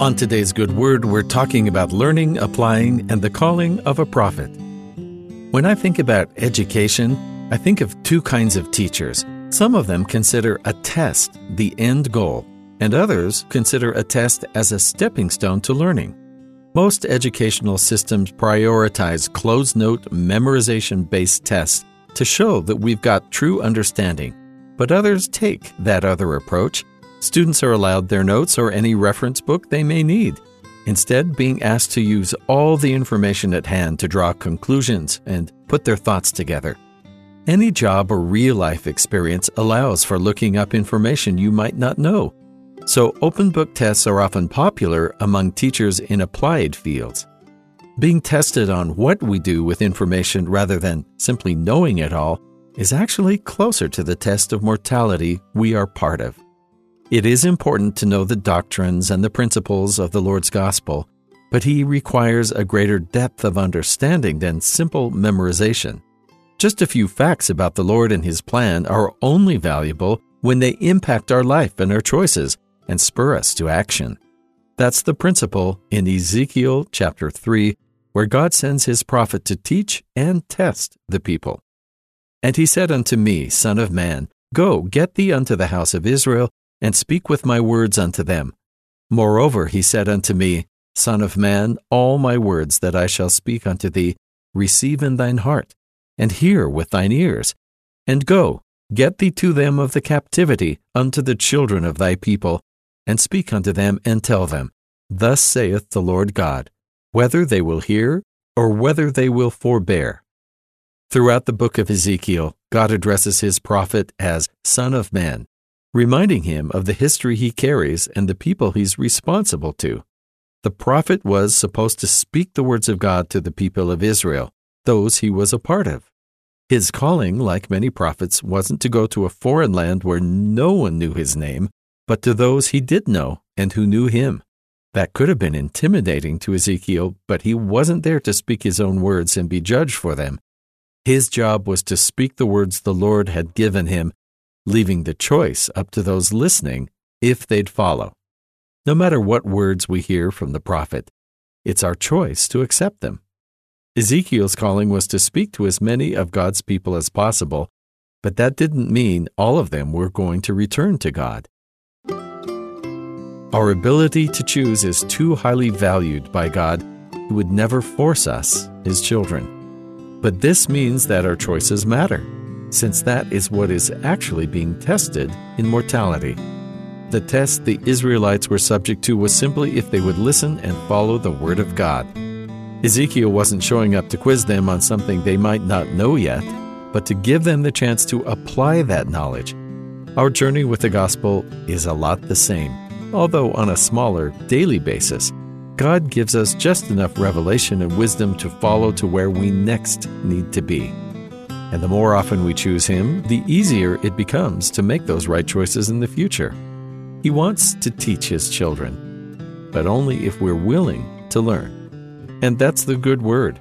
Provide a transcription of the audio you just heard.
On today's Good Word, we're talking about learning, applying, and the calling of a prophet. When I think about education, I think of two kinds of teachers. Some of them consider a test the end goal, and others consider a test as a stepping stone to learning. Most educational systems prioritize closed note memorization based tests to show that we've got true understanding, but others take that other approach Students are allowed their notes or any reference book they may need, instead, being asked to use all the information at hand to draw conclusions and put their thoughts together. Any job or real life experience allows for looking up information you might not know, so open book tests are often popular among teachers in applied fields. Being tested on what we do with information rather than simply knowing it all is actually closer to the test of mortality we are part of. It is important to know the doctrines and the principles of the Lord's gospel, but He requires a greater depth of understanding than simple memorization. Just a few facts about the Lord and His plan are only valuable when they impact our life and our choices and spur us to action. That's the principle in Ezekiel chapter 3, where God sends his prophet to teach and test the people. And he said unto me, Son of man, Go, get thee unto the house of Israel, and speak with my words unto them. Moreover, he said unto me, Son of man, all my words that I shall speak unto thee, receive in thine heart, and hear with thine ears. And go, get thee to them of the captivity unto the children of thy people, and speak unto them, and tell them, Thus saith the Lord God, whether they will hear, or whether they will forbear. Throughout the book of Ezekiel, God addresses his prophet as Son of Man, reminding him of the history he carries and the people he's responsible to. The prophet was supposed to speak the words of God to the people of Israel, those he was a part of. His calling, like many prophets, wasn't to go to a foreign land where no one knew his name, but to those he did know and who knew him. That could have been intimidating to Ezekiel, but he wasn't there to speak his own words and be judged for them. His job was to speak the words the Lord had given him leaving the choice up to those listening if they'd follow. No matter what words we hear from the prophet, it's our choice to accept them. Ezekiel's calling was to speak to as many of God's people as possible, but that didn't mean all of them were going to return to God. Our ability to choose is too highly valued by God, who would never force us, his children. But this means that our choices matter since that is what is actually being tested in mortality. The test the Israelites were subject to was simply if they would listen and follow the Word of God. Ezekiel wasn't showing up to quiz them on something they might not know yet, but to give them the chance to apply that knowledge. Our journey with the gospel is a lot the same, although on a smaller, daily basis. God gives us just enough revelation and wisdom to follow to where we next need to be. And the more often we choose Him, the easier it becomes to make those right choices in the future. He wants to teach His children, but only if we're willing to learn. And that's the good word.